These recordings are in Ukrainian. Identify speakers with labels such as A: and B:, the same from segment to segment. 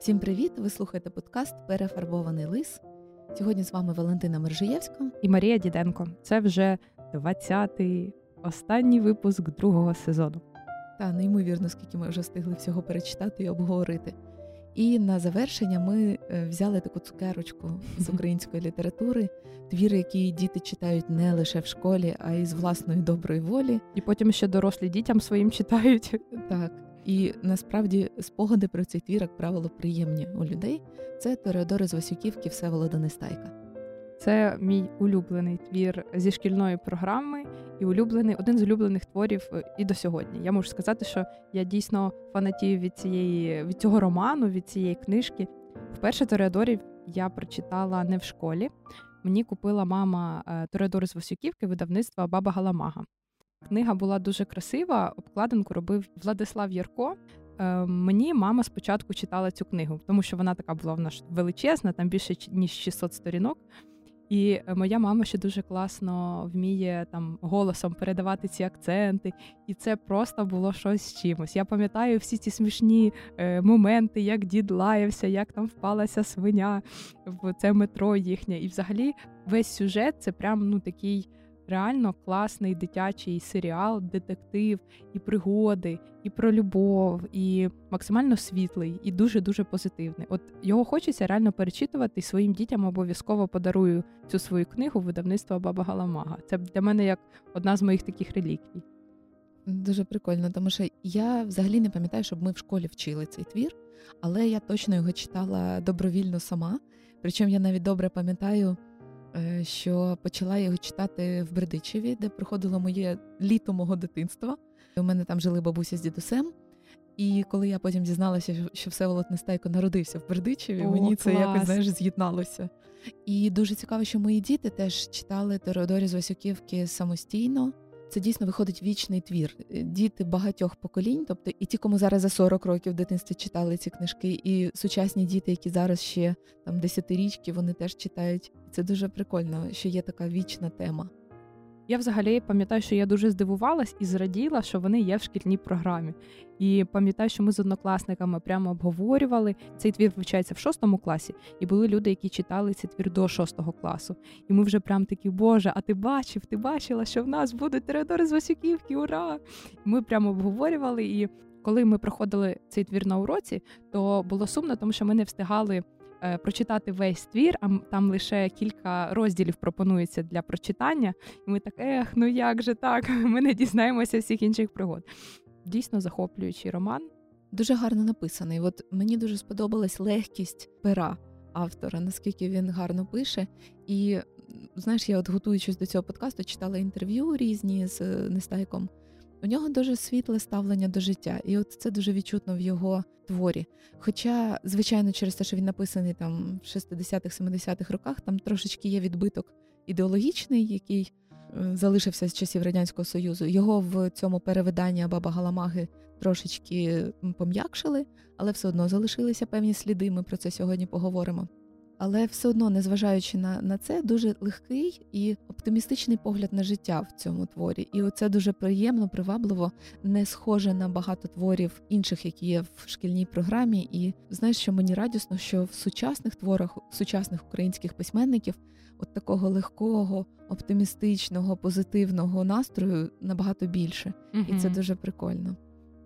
A: Всім привіт! Ви слухаєте подкаст Перефарбований лис. Сьогодні з вами Валентина Мержиєвська
B: і Марія Діденко. Це вже 20-й останній випуск другого сезону.
A: Та неймовірно, скільки ми вже встигли всього перечитати і обговорити. І на завершення ми е, взяли таку цукерочку з української літератури, твіри, які діти читають не лише в школі, а й з власної доброї волі.
B: І потім ще дорослі дітям своїм читають.
A: Так. І насправді спогади про цей твір, як правило, приємні у людей. Це Тореодори з Васюківки Всеволода Нестайка.
B: Це мій улюблений твір зі шкільної програми і улюблений один з улюблених творів е, і до сьогодні. Я можу сказати, що я дійсно фанатію від цієї від цього роману, від цієї книжки. Вперше Тореадорів я прочитала не в школі. Мені купила мама е, Тореадори з Васюківки видавництва Баба Галамага. Книга була дуже красива. Обкладинку робив Владислав Ярко. Е, мені мама спочатку читала цю книгу, тому що вона така була в нас величезна, там більше ніж 600 сторінок. І е, моя мама ще дуже класно вміє там голосом передавати ці акценти, і це просто було щось з чимось. Я пам'ятаю всі ці смішні е, моменти, як дід лаявся, як там впалася свиня в це метро їхнє. І взагалі весь сюжет це прям ну такий реально класний дитячий серіал, детектив, і пригоди, і про любов, і максимально світлий, і дуже дуже позитивний. От його хочеться реально перечитувати і своїм дітям обов'язково подарую цю свою книгу видавництва Баба Галамага. Це для мене як одна з моїх таких реліквій.
A: Дуже прикольно, тому що я взагалі не пам'ятаю, щоб ми в школі вчили цей твір, але я точно його читала добровільно сама. Причому я навіть добре пам'ятаю. Е, що почала його читати в Бердичеві, де проходило моє літо мого дитинства. У мене там жили бабуся з дідусем. І коли я потім дізналася, що Всеволод Нестайко народився в Бердичеві,
B: О,
A: мені це
B: клас.
A: якось знаєш, з'єдналося. І дуже цікаво, що мої діти теж читали Теодорі з Васюківки самостійно це дійсно виходить вічний твір. Е, діти багатьох поколінь, тобто і ті, кому зараз за 40 років в дитинстві читали ці книжки, і сучасні діти, які зараз ще там десятирічки, вони теж читають. Це дуже прикольно, що є така вічна тема.
B: Я взагалі пам'ятаю, що я дуже здивувалась і зраділа, що вони є в шкільній програмі. І пам'ятаю, що ми з однокласниками прямо обговорювали. Цей твір вивчається в шостому класі, і були люди, які читали цей твір до шостого класу. І ми вже прям такі, Боже, а ти бачив, ти бачила, що в нас будуть Теодори з Васюківки, ура! Ми прямо обговорювали. І коли ми проходили цей твір на уроці, то було сумно, тому що ми не встигали. Е, прочитати весь твір, а там лише кілька розділів пропонується для прочитання. І ми так, ех, ну як же так? Ми не дізнаємося всіх інших пригод. Дійсно захоплюючий роман.
A: Дуже гарно написаний. От мені дуже сподобалась легкість пера автора, наскільки він гарно пише. І знаєш, я от готуючись до цього подкасту, читала інтерв'ю різні з Нестайком. У нього дуже світле ставлення до життя, і от це дуже відчутно в його творі. Хоча, звичайно, через те, що він написаний там в 60-х, 70-х роках, там трошечки є відбиток ідеологічний, який е, залишився з часів радянського союзу. Його в цьому перевиданні Баба Галамаги трошечки пом'якшили, але все одно залишилися певні сліди. Ми про це сьогодні поговоримо. Але все одно, незважаючи на на це, дуже легкий і оптимістичний погляд на життя в цьому творі. І оце дуже приємно, привабливо, не схоже на багато творів інших, які є в шкільній програмі. І знаєш, що мені радісно, що в сучасних творах сучасних українських письменників от такого легкого, оптимістичного, позитивного настрою набагато більше, угу. і це дуже прикольно.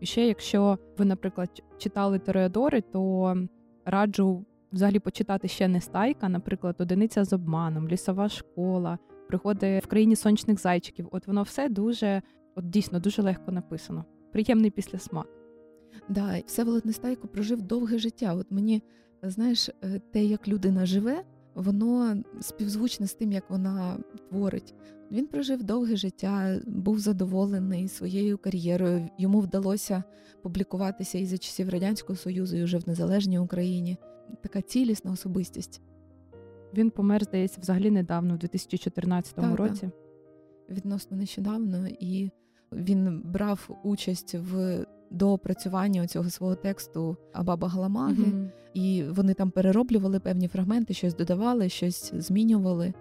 B: І ще, якщо ви, наприклад, читали Тореодори, то раджу взагалі почитати ще не стайка, наприклад, одиниця з обманом, лісова школа, приходи в країні сонячних зайчиків. От воно все дуже, от дійсно дуже легко написано. Приємний післясмак.
A: Да, Всеволод Нестайко прожив довге життя. От мені знаєш, е, те, як людина живе, воно співзвучне з тим, як вона творить. Він прожив довге життя, був задоволений своєю кар'єрою. Йому вдалося публікуватися і за часів радянського союзу, і вже в незалежній Україні така цілісна особистість.
B: Він помер, здається, взагалі недавно, у 2014 так, році. Так.
A: Відносно нещодавно, і він брав участь в доопрацюванні цього свого тексту Абаба Галамаги, mm-hmm. і вони там перероблювали певні фрагменти, щось додавали, щось змінювали.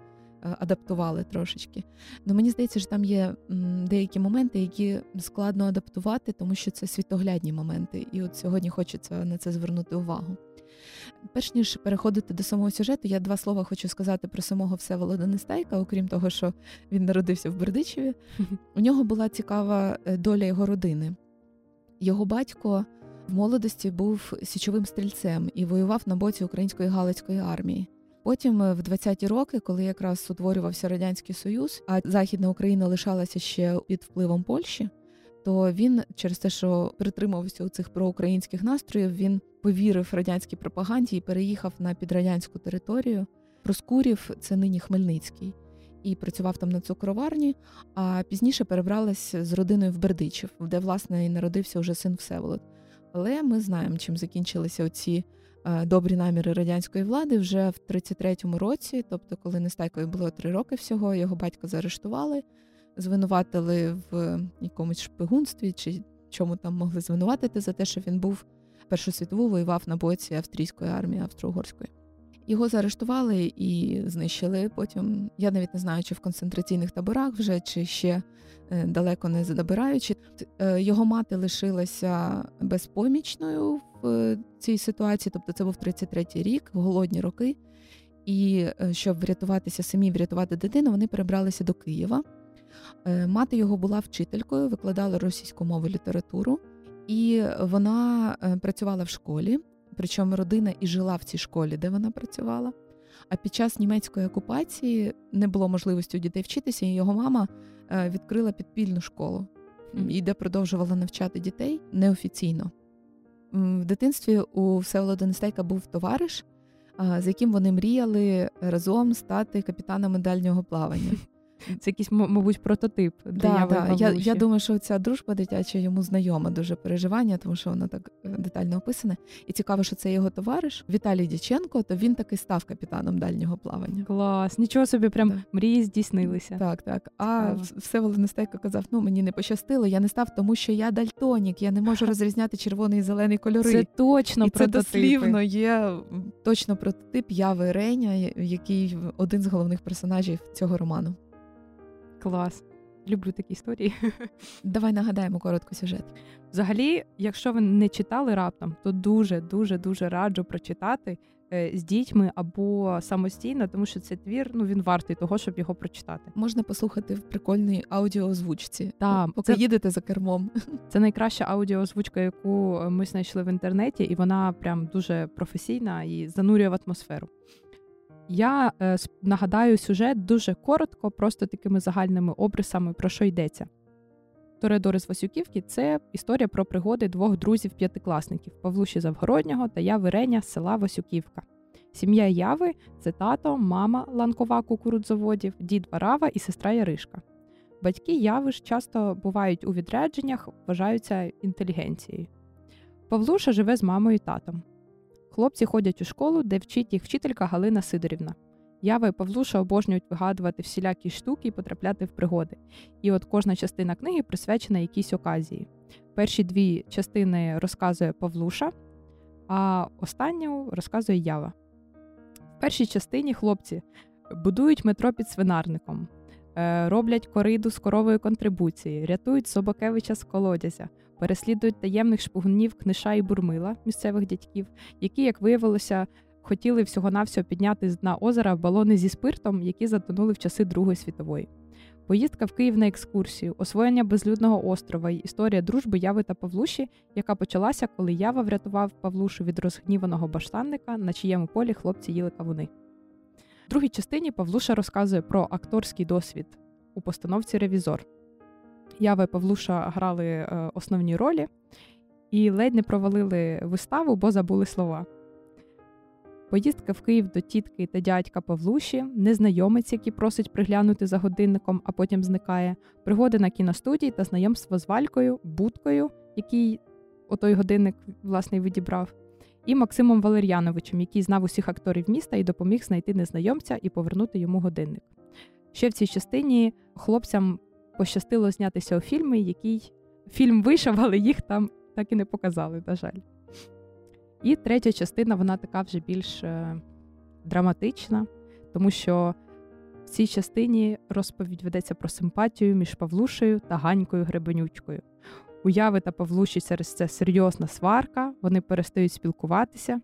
A: Адаптували трошечки. Ну мені здається, що там є деякі моменти, які складно адаптувати, тому що це світоглядні моменти. І от сьогодні хочеться на це звернути увагу. Перш ніж переходити до самого сюжету, я два слова хочу сказати про самого Всеволода Нестайка, окрім того, що він народився в Бердичеві. У нього була цікава е, доля його родини. Його батько в молодості був січовим стрільцем і воював на боці української галицької армії. Потім, е, в 20-ті роки, коли якраз утворювався радянський союз, а західна Україна лишалася ще під впливом Польщі, то він через те, що притримувався у цих проукраїнських настроїв, він повірив радянській пропаганді і переїхав на підрадянську територію. Проскурів це нині Хмельницький. І працював там на цукроварні, а пізніше перебралась з родиною в Бердичів, де власне і народився вже син Всеволод. Але ми знаємо, чим закінчилися оці добрі наміри радянської влади вже в 33-му році, тобто, коли Нестайкові було три роки всього, його батька заарештували, звинуватили в якомусь шпигунстві чи чому там могли звинуватити за те, що він був Першу світову воював на боці австрійської армії Австро-Угорської. Його заарештували і знищили. Потім я навіть не знаю, чи в концентраційних таборах вже, чи ще е, далеко не забираючи. Е, його мати лишилася безпомічною в цій ситуації, тобто це був 33-й рік, в голодні роки. І е, щоб врятуватися самі, врятувати дитину, вони перебралися до Києва. Мати його була вчителькою, викладала російську мову літературу. І вона е, працювала в школі, причому родина і жила в цій школі, де вона працювала. А під час німецької окупації не було можливості у дітей вчитися, і його мама е, відкрила підпільну школу і де продовжувала навчати дітей неофіційно. В дитинстві у Всеволода Нестейка був товариш, з яким вони мріяли разом стати капітанами дальнього плавання.
B: Це якийсь, мабуть, прототип.
A: Да, да. Я я думаю, що ця дружба дитяча йому знайома дуже переживання, тому що вона так е, детально описана. І цікаво, що це його товариш Віталій Дяченко, то він таки став капітаном дальнього плавання.
B: Клас, нічого собі, прям да. мрії здійснилися.
A: Так, так. А все Волонестейко казав: ну мені не пощастило, я не став, тому що я дальтонік, я не можу розрізняти червоний і зелений кольори.
B: Це точно
A: і
B: прототипи.
A: це дослівно є точно прототип Яви Реня, який один з головних персонажів цього роману.
B: Клас. Люблю такі історії.
A: Давай нагадаємо коротко сюжет.
B: Взагалі, якщо ви не читали раптом, то дуже дуже дуже раджу прочитати е, з дітьми або самостійно, тому що цей твір ну він вартий того, щоб його прочитати.
A: Можна послухати в прикольній аудіоозвучці. Так, поки це, їдете за кермом.
B: Це найкраща аудіоозвучка, яку ми знайшли в інтернеті, і вона прям дуже професійна і занурює в атмосферу. Я е, нагадаю сюжет дуже коротко, просто такими загальними обрисами, про що йдеться. Торедори з Васюківки це історія про пригоди двох друзів-п'ятикласників Павлуші Завгороднього та Яви Реня з села Васюківка. Сім'я Яви це тато, мама ланкова кукурудзоводів, дід Варава і сестра Яришка. Батьки Яви ж часто бувають у відрядженнях, вважаються інтелігенцією. Павлуша живе з мамою і татом. Хлопці ходять у школу, де вчить їх вчителька Галина Сидорівна. Ява і Павлуша обожнюють вигадувати всілякі штуки і потрапляти в пригоди. І от кожна частина книги присвячена якійсь оказії. Перші дві частини розказує Павлуша, а останню розказує Ява. В першій частині хлопці будують метро під свинарником, е, роблять кориду з корової контрибуції, рятують Собакевича з колодязя, переслідують таємних шпигунів книша і бурмила місцевих дядьків, які, як виявилося, хотіли всього-навсього підняти з дна озера балони зі спиртом, які затонули в часи Другої світової. Поїздка в Київ на екскурсію, освоєння безлюдного острова і історія дружби Яви та Павлуші, яка почалася, коли Ява врятував Павлушу від розгніваного баштанника, на чиєму полі хлопці їли кавуни. В другій частині Павлуша розказує про акторський досвід у постановці Ревізор. Ява і Павлуша грали е, основні ролі і ледь не провалили виставу, бо забули слова. Поїздка в Київ до тітки та дядька Павлуші, незнайомець, який просить приглянути за годинником, а потім зникає, пригоди на кіностудії та знайомство з Валькою, Будкою, який отой годинник власне відібрав, і Максимом Валер'яновичем, який знав усіх акторів міста і допоміг знайти незнайомця і повернути йому годинник. Ще в цій частині хлопцям пощастило знятися у фільмі, який фільм вийшов, але їх там так і не показали, на жаль. І третя частина, вона така вже більш е, драматична, тому що в цій частині розповідь ведеться про симпатію між Павлушею та Ганькою Гребенючкою. Уяви та Павлуші через це серйозна сварка, вони перестають спілкуватися.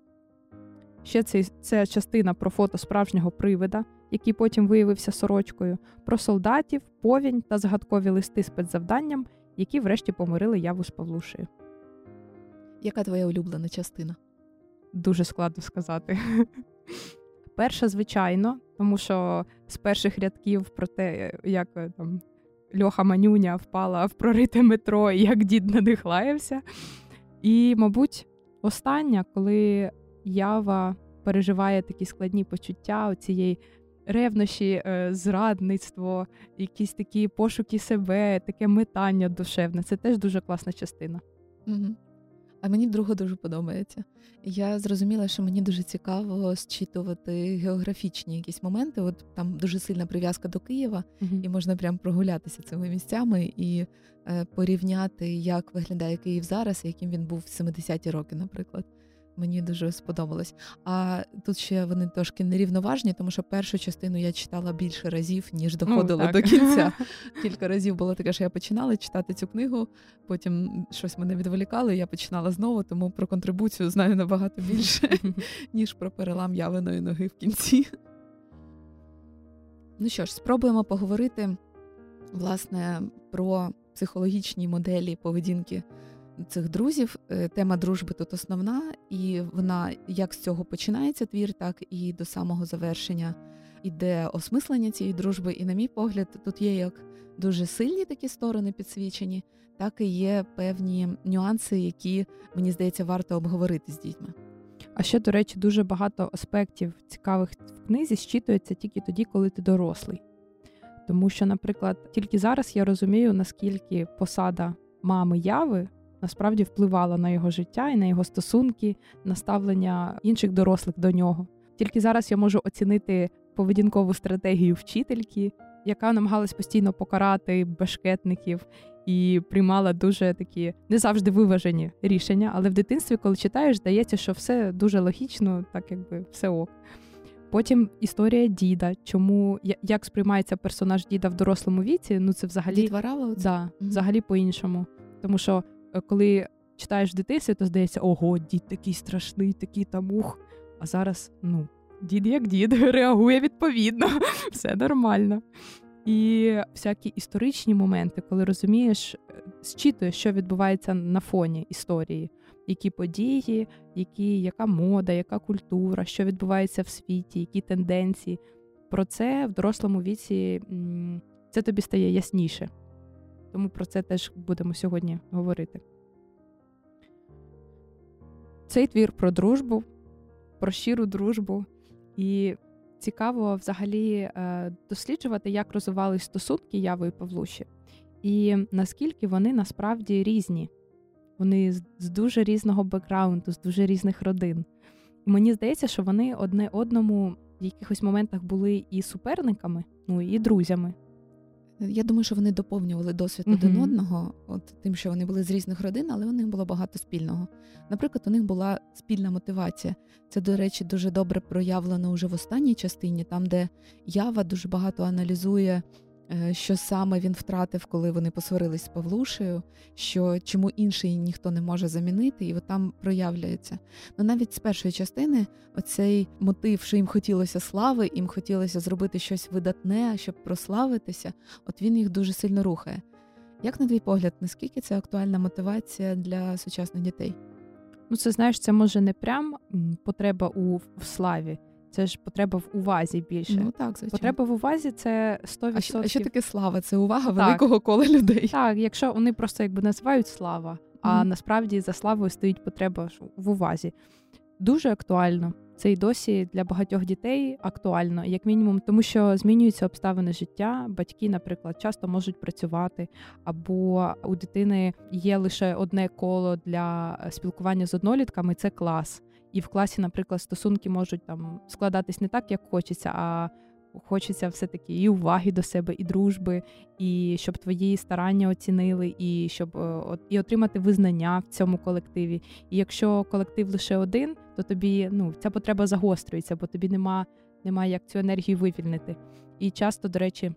B: Ще це, це частина про фото справжнього привида, який потім виявився сорочкою, про солдатів, повінь та загадкові листи спецзавданням, які врешті помирили яву з Павлушею.
A: Яка твоя улюблена частина?
B: Дуже складно сказати. Перша, звичайно, тому що з перших рядків про те, як е, там Льоха Манюня впала в прорите метро і як дід на них лаявся. І, мабуть, остання, коли Ява переживає такі складні почуття цієї ревнощі, е, зрадництво, якісь такі пошуки себе, таке метання душевне. Це теж дуже класна частина.
A: Угу. А мені друга дуже подобається. Я зрозуміла, що мені дуже цікаво зчитувати географічні якісь моменти. От там дуже сильна прив'язка до Києва, uh-huh. і можна прям прогулятися цими місцями і е, порівняти, як виглядає Київ зараз, яким він був в 70-ті роки, наприклад. Мені дуже сподобалось. А тут ще вони трошки нерівноважні, тому що першу частину я читала більше разів, ніж ну, доходила ну, до кінця. Кілька разів було таке, що я починала читати цю книгу, потім щось мене відволікало, і я починала знову, тому про контрибуцію знаю набагато більше, ніж про перелам явиної ноги в кінці. Ну що ж, спробуємо поговорити власне про психологічні моделі поведінки цих друзів. Е, тема дружби тут основна, і вона як з цього починається твір, так і до самого завершення іде осмислення цієї дружби. І, на мій погляд, тут є як дуже сильні такі сторони підсвічені, так і є певні нюанси, які мені здається варто обговорити з дітьми.
B: А ще, до речі, дуже багато аспектів цікавих в книзі зчитується тільки тоді, коли ти дорослий. Тому що, наприклад, тільки зараз я розумію, наскільки посада мами яви насправді впливала на його життя і на його стосунки, на ставлення інших дорослих до нього. Тільки зараз я можу оцінити поведінкову стратегію вчительки, яка намагалась постійно покарати бешкетників і приймала дуже такі не завжди виважені рішення. Але в дитинстві, коли читаєш, здається, що все дуже логічно, так якби все ок. Потім історія діда, чому як сприймається персонаж діда в дорослому віці, ну це взагалі
A: Дід Варава?
B: Да, mm взагалі по-іншому. Тому що коли читаєш в дитинстві, то здається, ого, дід такий страшний, такий там ух. А зараз, ну, дід як дід, реагує відповідно, все нормально. І всякі історичні моменти, коли розумієш, е, зчитуєш, що відбувається на фоні історії, які події, які, яка мода, яка культура, що відбувається в світі, які тенденції. Про це в дорослому віці це тобі стає ясніше. Тому про це теж будемо сьогодні говорити. Цей твір про дружбу, про щиру дружбу. І цікаво взагалі е, досліджувати, як розвивались стосунки Яви і Павлуші, і наскільки вони насправді різні. Вони з дуже різного бекграунду, з дуже різних родин. Мені здається, що вони одне одному в якихось моментах були і суперниками, ну і друзями.
A: Я думаю, що вони доповнювали досвід uh-huh. один одного, от тим, що вони були з різних родин, але у них було багато спільного. Наприклад, у них була спільна мотивація. Це, до речі, дуже добре проявлено уже в останній частині, там, де Ява дуже багато аналізує що саме він втратив, коли вони посварились з Павлушею, що чому інший ніхто не може замінити, і от там проявляється. Ну навіть з першої частини оцей мотив, що їм хотілося слави, їм хотілося зробити щось видатне, щоб прославитися, от він їх дуже сильно рухає. Як на твій погляд, наскільки це актуальна мотивація для сучасних дітей?
B: Ну, це знаєш, це може не прям потреба у в славі. Це ж потреба в увазі більше.
A: Ну так, звичайно.
B: Потреба в увазі це 100%.
A: А що, а що таке слава? Це увага так. великого кола людей.
B: Так, якщо вони просто якби називають слава, а mm насправді за славою стоїть потреба в увазі. Дуже актуально. Це і досі для багатьох дітей актуально, як мінімум, тому що змінюються обставини життя. Батьки, наприклад, часто можуть працювати, або у дитини є лише одне коло для спілкування з однолітками це клас. І в класі, наприклад, стосунки можуть там складатись не так, як хочеться, а хочеться все-таки і уваги до себе, і дружби, і щоб твої старання оцінили, і щоб е, і отримати визнання в цьому колективі. І якщо колектив лише один, то тобі ну ця потреба загострюється, бо тобі нема, нема як цю енергію вивільнити. І часто, до речі,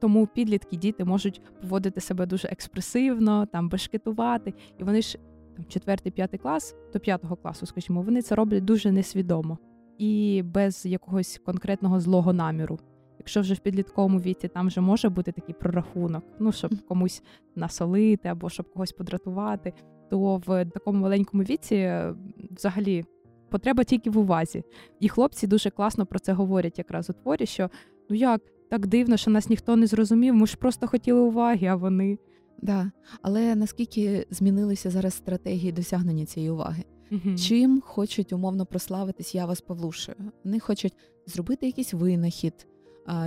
B: тому підлітки діти можуть поводити себе дуже експресивно, там бешкетувати, і вони ж там четвертий, п'ятий клас до п'ятого класу, скажімо, вони це роблять дуже несвідомо і без якогось конкретного злого наміру. Якщо вже в підлітковому віці там вже може бути такий прорахунок, ну щоб комусь насолити або щоб когось подратувати, то в такому маленькому віці е, взагалі потреба тільки в увазі. І хлопці дуже класно про це говорять якраз у творі, що ну як так дивно, що нас ніхто не зрозумів, ми ж просто хотіли уваги, а вони.
A: Да. Але наскільки змінилися зараз стратегії досягнення цієї уваги?
B: Угу.
A: Чим хочуть умовно прославитись я вас Павлушею? Вони хочуть зробити якийсь винахід,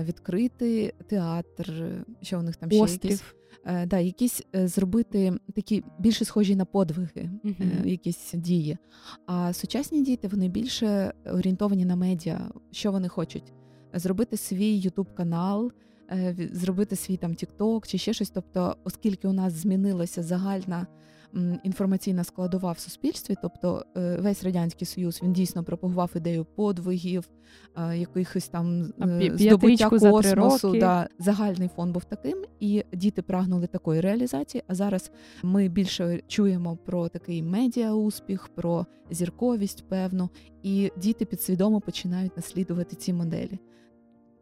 A: відкрити театр, що у них там ще якісь е, да, якісь е, зробити такі більше схожі на подвиги,
B: Угу.
A: якісь дії. А сучасні діти вони більше орієнтовані на медіа. Що вони хочуть? Зробити свій ютуб канал. Е, зробити свій там Тікток чи ще щось. Тобто, оскільки у нас змінилася загальна інформаційна складова в суспільстві, тобто е, весь радянський союз він дійсно пропагував ідею подвигів, е, якихось там здобуття космосу. Да, загальний фон був таким, і діти прагнули такої реалізації. А зараз ми більше чуємо про такий медіа успіх, про зірковість, певну, і діти підсвідомо починають наслідувати ці моделі.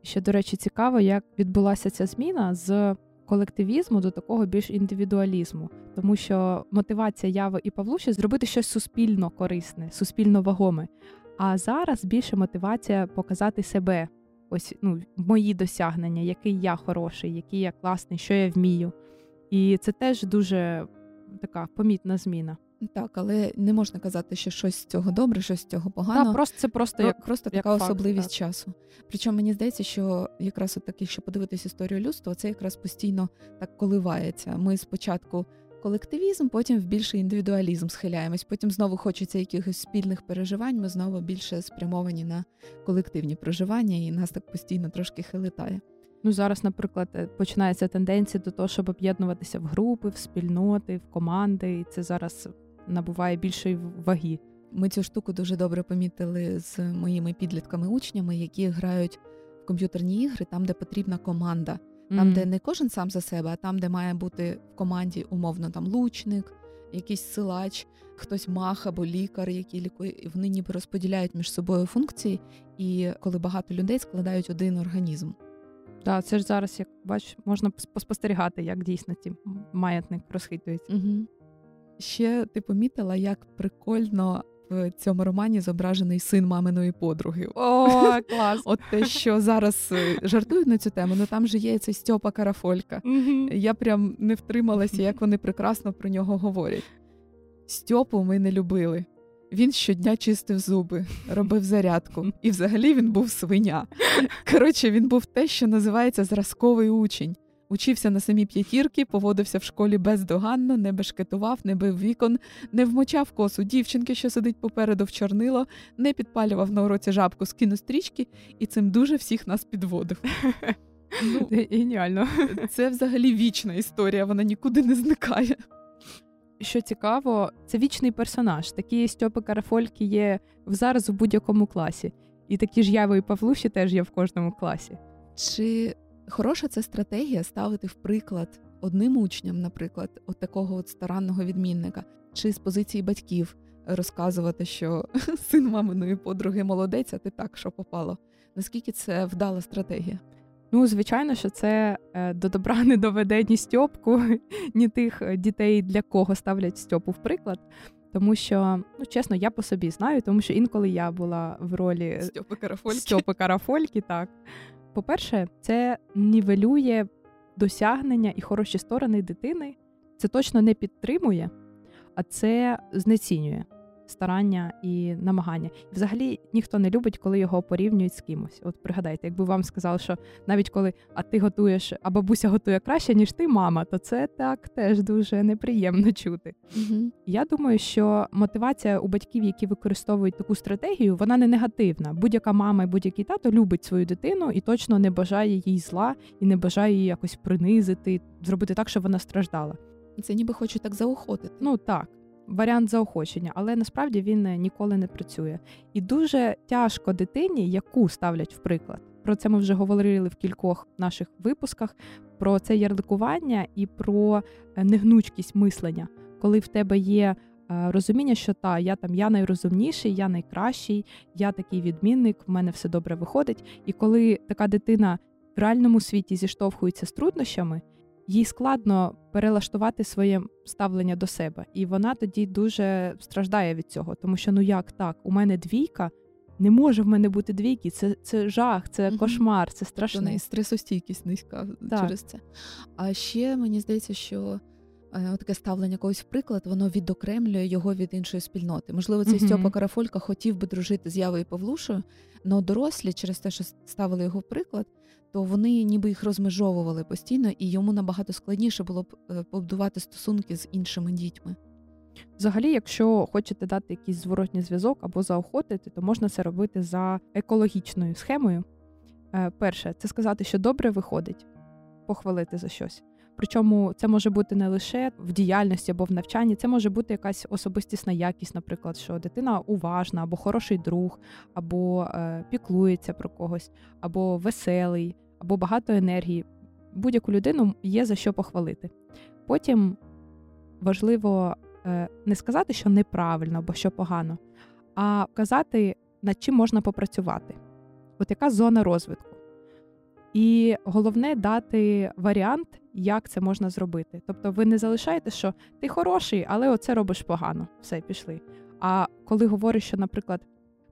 B: Ще, до речі, цікаво, як відбулася ця зміна з колективізму до такого більш індивідуалізму, тому що мотивація Яви і Павлуші зробити щось суспільно корисне, суспільно вагоме. А зараз більше мотивація показати себе, ось ну, мої досягнення, який я хороший, який я класний, що я вмію. І це теж дуже така помітна зміна.
A: Так, але не можна казати, що щось з цього добре, щось з цього погано.
B: Так, просто це просто як
A: просто
B: як
A: така
B: факт,
A: особливість
B: так.
A: часу. Причому мені здається, що якраз от що подивитись історію людства, це якраз постійно так коливається. Ми спочатку колективізм, потім в більший індивідуалізм схиляємось. Потім знову хочеться якихось спільних переживань. Ми знову більше спрямовані на колективні проживання, і нас так постійно трошки хилитає.
B: Ну зараз, наприклад, е, починається тенденція до того, щоб об'єднуватися в групи, в спільноти, в команди, і це зараз набуває більшої ваги.
A: Ми цю штуку дуже добре помітили з моїми підлітками-учнями, які грають в комп'ютерні ігри, там, де потрібна команда, там, mm. де не кожен сам за себе, а там, де має бути в команді умовно там лучник, якийсь силач, хтось мах або лікар, який лікує. Вони ніби розподіляють між собою функції, і коли багато людей складають один організм.
B: Так, це ж зараз, як бач, можна поспостерігати, як дійсно ті маятник розхитується.
A: Угу. Ще ти помітила, як прикольно в цьому романі зображений син маминої подруги.
B: О, клас!
A: От те, що зараз е, жартують на цю тему, ну там же є цей Стьопа Карафолька. Я прям не втрималася, як вони прекрасно про нього говорять. Стьопу ми не любили. Він щодня чистив зуби, робив зарядку, і взагалі він був свиня. Коротше, він був те, що називається зразковий учень. Учився на самі п'ятірки, поводився в школі бездоганно, не бешкетував, не бив вікон, не вмочав косу дівчинки, що сидить попереду в чорнило, не підпалював на уроці жабку з кінострічки, і цим дуже всіх нас підводив.
B: Ну, Геніально.
A: Це взагалі вічна історія, вона нікуди не зникає.
B: Що цікаво, це вічний персонаж. Такі Стьопи Карафольки є зараз у будь-якому класі. І такі ж яви і Павлуші теж є в кожному класі.
A: Чи Хороша це стратегія ставити в приклад одним учням, наприклад, от такого от старанного відмінника, чи з позиції батьків розказувати, що син маминої подруги молодець, а ти так, що попало. Наскільки це вдала стратегія?
B: Ну, звичайно, що це е, до добра не доведе ні Стьопку, ні тих е, дітей, для кого ставлять Стьопу в приклад. Тому що, ну чесно, я по собі знаю, тому що інколи я була в ролі
A: Стьопи Карафольки,
B: Стьопи Карафольки так. По-перше, це нівелює досягнення і хороші сторони дитини. Це точно не підтримує, а це знецінює старання і намагання. І взагалі ніхто не любить, коли його порівнюють з кимось. От пригадайте, якби вам сказали, що навіть коли а ти готуєш, а бабуся готує краще, ніж ти, мама, то це так теж дуже неприємно чути.
A: Угу.
B: Я думаю, що мотивація у батьків, які використовують таку стратегію, вона не негативна. Будь-яка мама і будь-який тато любить свою дитину і точно не бажає їй зла і не бажає її якось принизити, зробити так, щоб вона страждала.
A: Це ніби хочу так заохотити.
B: Ну так варіант заохочення, але насправді він ніколи не працює. І дуже тяжко дитині, яку ставлять в приклад. про це ми вже говорили в кількох наших випусках. Про це ярликування і про е, негнучкість мислення, коли в тебе є е, розуміння, що та я там я найрозумніший, я найкращий, я такий відмінник, в мене все добре виходить. І коли така дитина в реальному світі зіштовхується з труднощами, їй складно перелаштувати своє ставлення до себе, і вона тоді дуже страждає від цього, тому що ну як так, у мене двійка. Не може в мене бути двійки, це це жах, це угу. кошмар, це страшно.
A: Тобто стресостійкість низька так. через це. А ще мені здається, що е, таке ставлення когось в приклад, воно відокремлює його від іншої спільноти. Можливо, цей угу. Стьопа Карафолька хотів би дружити з Явою Павлушою, але дорослі через те, що ставили його в приклад, то вони ніби їх розмежовували постійно, і йому набагато складніше було б е, побудувати стосунки з іншими дітьми.
B: Взагалі, якщо хочете дати якийсь зворотній зв'язок або заохотити, то можна це робити за екологічною схемою. Е, перше, це сказати, що добре виходить, похвалити за щось. Причому це може бути не лише в діяльності або в навчанні, це може бути якась особистісна якість, наприклад, що дитина уважна, або хороший друг, або е, піклується про когось, або веселий, або багато енергії. Будь-яку людину є за що похвалити. Потім важливо е, не сказати, що неправильно або що погано, а казати, над чим можна попрацювати. От яка зона розвитку. І головне дати варіант, як це можна зробити. Тобто ви не залишаєте, що ти хороший, але оце робиш погано. Все, пішли. А коли говориш, що, наприклад,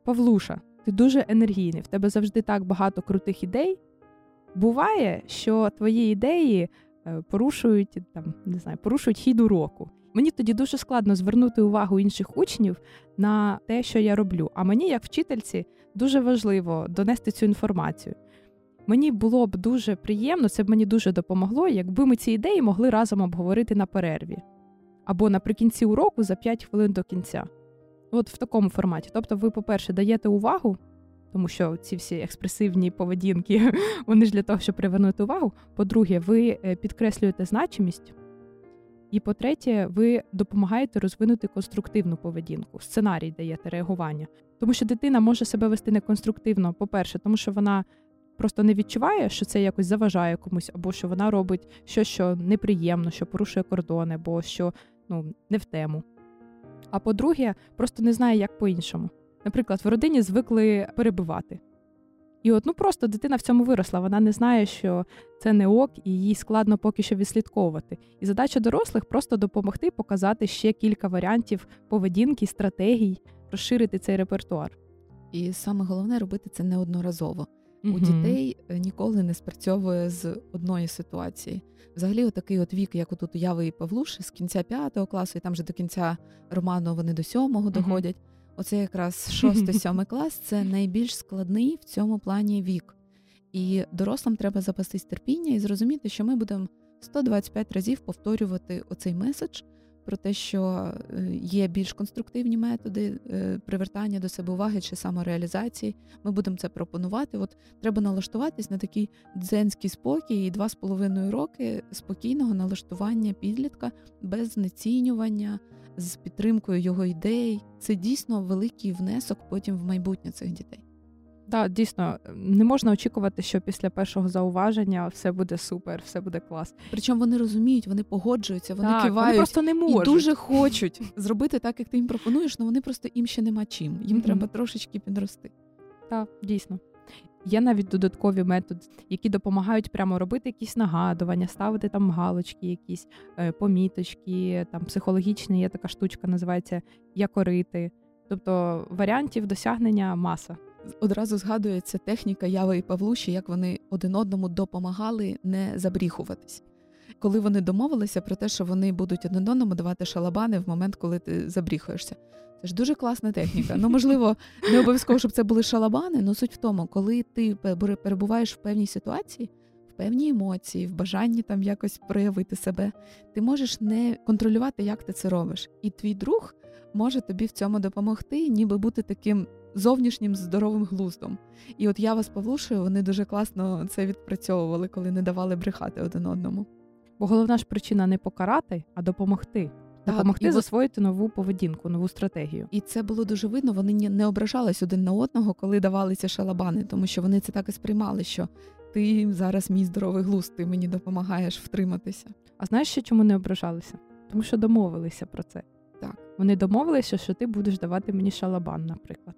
B: Павлуша, ти дуже енергійний, в тебе завжди так багато крутих ідей. Буває, що твої ідеї е, порушують там, не знаю, порушують хід уроку. Мені тоді дуже складно звернути увагу інших учнів на те, що я роблю. А мені, як вчительці, дуже важливо донести цю інформацію. Мені було б дуже приємно, це б мені дуже допомогло, якби ми ці ідеї могли разом обговорити на перерві або наприкінці уроку за 5 хвилин до кінця. От в такому форматі. Тобто, ви, по-перше, даєте увагу, тому що ці всі експресивні поведінки, вони ж для того, щоб привернути увагу. По-друге, ви е, підкреслюєте значимість. І по-третє, ви допомагаєте розвинути конструктивну поведінку, сценарій даєте реагування. Тому що дитина може себе вести неконструктивно, по-перше, тому що вона просто не відчуває, що це якось заважає комусь, або що вона робить щось, що неприємно, що порушує кордони, або що ну, не в тему. А по-друге, просто не знає, як по-іншому. Наприклад, в родині звикли перебивати. І от ну просто дитина в цьому виросла. Вона не знає, що це не ок, і їй складно поки що відслідковувати. І задача дорослих просто допомогти показати ще кілька варіантів поведінки, стратегій, розширити цей репертуар.
A: І саме головне робити це неодноразово. У дітей е, ніколи не спрацьовує з одної ситуації. Взагалі, отакий от вік, як отут Яви і Павлуш, з кінця п'ятого класу, і там вже до кінця роману вони до сьомого доходять. Оце якраз шостий, сьомий клас це найбільш складний в цьому плані вік. І дорослим треба запастись терпіння і зрозуміти, що ми будемо 125 разів повторювати оцей меседж про те, що е, є більш конструктивні методи е, привертання до себе уваги чи самореалізації. Ми будемо це пропонувати. От треба налаштуватись на такий дзенський спокій і два з половиною роки спокійного налаштування підлітка без знецінювання, з підтримкою його ідей. Це дійсно великий внесок потім в майбутнє цих дітей.
B: Так, дійсно, не можна очікувати, що після першого зауваження все буде супер, все буде клас.
A: Причому вони розуміють, вони погоджуються, вони так, кивають
B: вони просто не можуть.
A: і дуже хочуть зробити так, як ти їм пропонуєш, але вони просто їм ще нема чим. Їм mm-hmm. треба трошечки підрости.
B: Так, дійсно. Є навіть додаткові методи, які допомагають прямо робити якісь нагадування, ставити там галочки, якісь е, поміточки, там психологічні є така штучка, називається якорити. Тобто варіантів досягнення маса
A: одразу згадується техніка Яви і Павлуші, як вони один одному допомагали не забріхуватись. Коли вони домовилися про те, що вони будуть один одному давати шалабани в момент, коли ти забріхуєшся. Це ж дуже класна техніка. Ну, можливо, не обов'язково, щоб це були шалабани, але суть в тому, коли ти перебуваєш в певній ситуації, в певній емоції, в бажанні там якось проявити себе, ти можеш не контролювати, як ти це робиш. І твій друг може тобі в цьому допомогти, ніби бути таким зовнішнім здоровим глуздом. І от я вас Павлушою, вони дуже класно це відпрацьовували, коли не давали брехати один одному.
B: Бо головна ж причина не покарати, а допомогти. допомогти
A: і
B: засвоїти нову поведінку, нову стратегію.
A: І це було дуже видно. Вони не ображались один на одного, коли давалися шалабани, тому що вони це так і сприймали, що ти зараз мій здоровий глузд, ти мені допомагаєш втриматися.
B: А знаєш, ще чому не ображалися? Тому що домовилися про це.
A: Так.
B: Вони домовилися, що ти будеш давати мені шалабан, наприклад.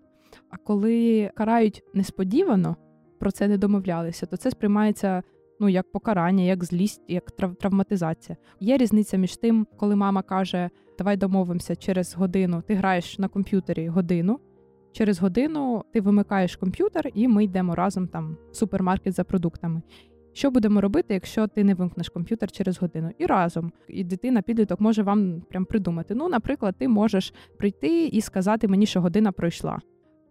B: А коли карають несподівано, про це не домовлялися, то це сприймається ну як покарання, як злість, як травматизація. Є різниця між тим, коли мама каже: Давай домовимося через годину, ти граєш на комп'ютері годину. Через годину ти вимикаєш комп'ютер, і ми йдемо разом там в супермаркет за продуктами. Що будемо робити, якщо ти не вимкнеш комп'ютер через годину? І разом і дитина підліток може вам прям придумати. Ну, наприклад, ти можеш прийти і сказати мені, що година пройшла.